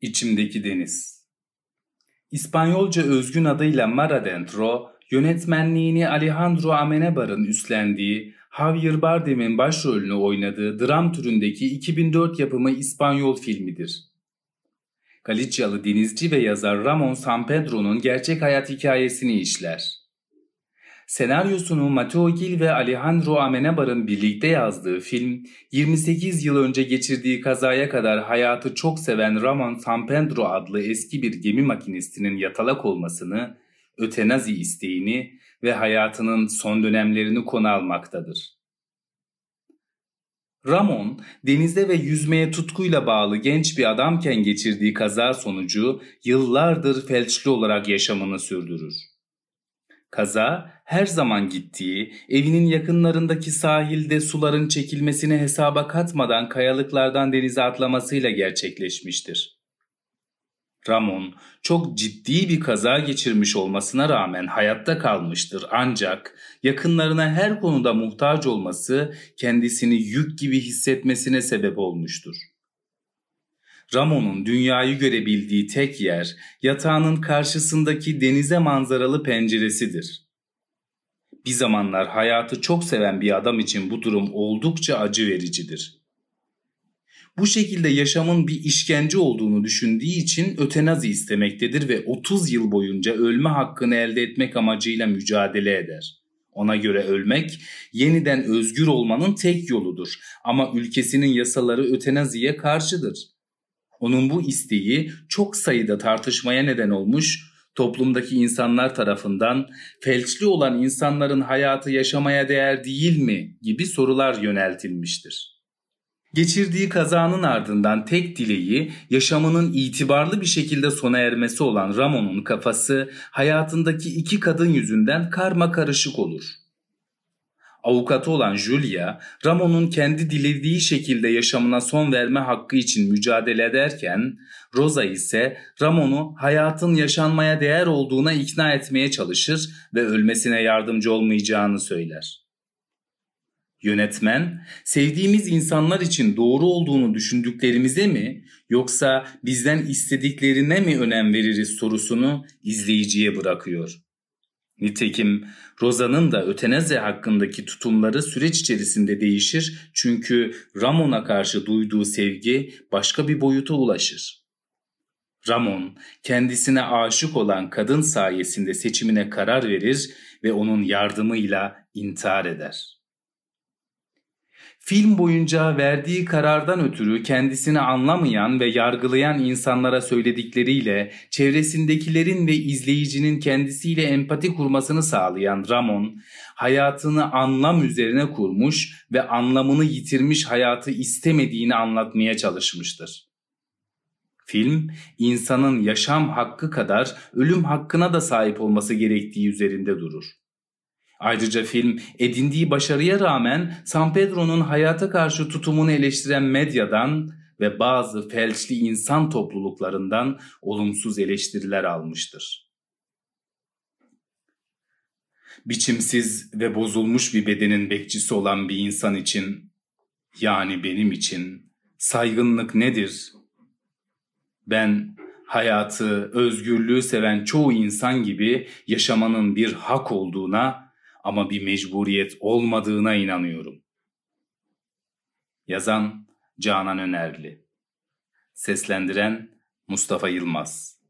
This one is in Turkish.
İçimdeki Deniz İspanyolca özgün adıyla Mar Adentro, yönetmenliğini Alejandro Amenabar'ın üstlendiği, Javier Bardem'in başrolünü oynadığı dram türündeki 2004 yapımı İspanyol filmidir. Galicyalı denizci ve yazar Ramon Sampedro'nun gerçek hayat hikayesini işler. Senaryosunu Mateo Gil ve Alejandro Amenabar'ın birlikte yazdığı film, 28 yıl önce geçirdiği kazaya kadar hayatı çok seven Ramon Sampedro adlı eski bir gemi makinistinin yatalak olmasını, ötenazi isteğini ve hayatının son dönemlerini konu almaktadır. Ramon, denizde ve yüzmeye tutkuyla bağlı genç bir adamken geçirdiği kaza sonucu yıllardır felçli olarak yaşamını sürdürür. Kaza her zaman gittiği, evinin yakınlarındaki sahilde suların çekilmesini hesaba katmadan kayalıklardan denize atlamasıyla gerçekleşmiştir. Ramon çok ciddi bir kaza geçirmiş olmasına rağmen hayatta kalmıştır ancak yakınlarına her konuda muhtaç olması kendisini yük gibi hissetmesine sebep olmuştur. Ramon'un dünyayı görebildiği tek yer yatağının karşısındaki denize manzaralı penceresidir. Bir zamanlar hayatı çok seven bir adam için bu durum oldukça acı vericidir. Bu şekilde yaşamın bir işkence olduğunu düşündüğü için ötenazi istemektedir ve 30 yıl boyunca ölme hakkını elde etmek amacıyla mücadele eder. Ona göre ölmek yeniden özgür olmanın tek yoludur ama ülkesinin yasaları ötenaziye karşıdır. Onun bu isteği çok sayıda tartışmaya neden olmuş, toplumdaki insanlar tarafından felçli olan insanların hayatı yaşamaya değer değil mi gibi sorular yöneltilmiştir. Geçirdiği kazanın ardından tek dileği yaşamının itibarlı bir şekilde sona ermesi olan Ramon'un kafası hayatındaki iki kadın yüzünden karma karışık olur. Avukatı olan Julia, Ramon'un kendi dilediği şekilde yaşamına son verme hakkı için mücadele ederken, Rosa ise Ramon'u hayatın yaşanmaya değer olduğuna ikna etmeye çalışır ve ölmesine yardımcı olmayacağını söyler. Yönetmen, sevdiğimiz insanlar için doğru olduğunu düşündüklerimize mi yoksa bizden istediklerine mi önem veririz sorusunu izleyiciye bırakıyor. Nitekim Rosa'nın da ötenazi hakkındaki tutumları süreç içerisinde değişir çünkü Ramon'a karşı duyduğu sevgi başka bir boyuta ulaşır. Ramon kendisine aşık olan kadın sayesinde seçimine karar verir ve onun yardımıyla intihar eder. Film boyunca verdiği karardan ötürü kendisini anlamayan ve yargılayan insanlara söyledikleriyle çevresindekilerin ve izleyicinin kendisiyle empati kurmasını sağlayan Ramon, hayatını anlam üzerine kurmuş ve anlamını yitirmiş hayatı istemediğini anlatmaya çalışmıştır. Film, insanın yaşam hakkı kadar ölüm hakkına da sahip olması gerektiği üzerinde durur. Ayrıca film edindiği başarıya rağmen San Pedro'nun hayata karşı tutumunu eleştiren medyadan ve bazı felçli insan topluluklarından olumsuz eleştiriler almıştır. Biçimsiz ve bozulmuş bir bedenin bekçisi olan bir insan için, yani benim için saygınlık nedir? Ben hayatı, özgürlüğü seven çoğu insan gibi yaşamanın bir hak olduğuna ama bir mecburiyet olmadığına inanıyorum. Yazan Canan Önerli Seslendiren Mustafa Yılmaz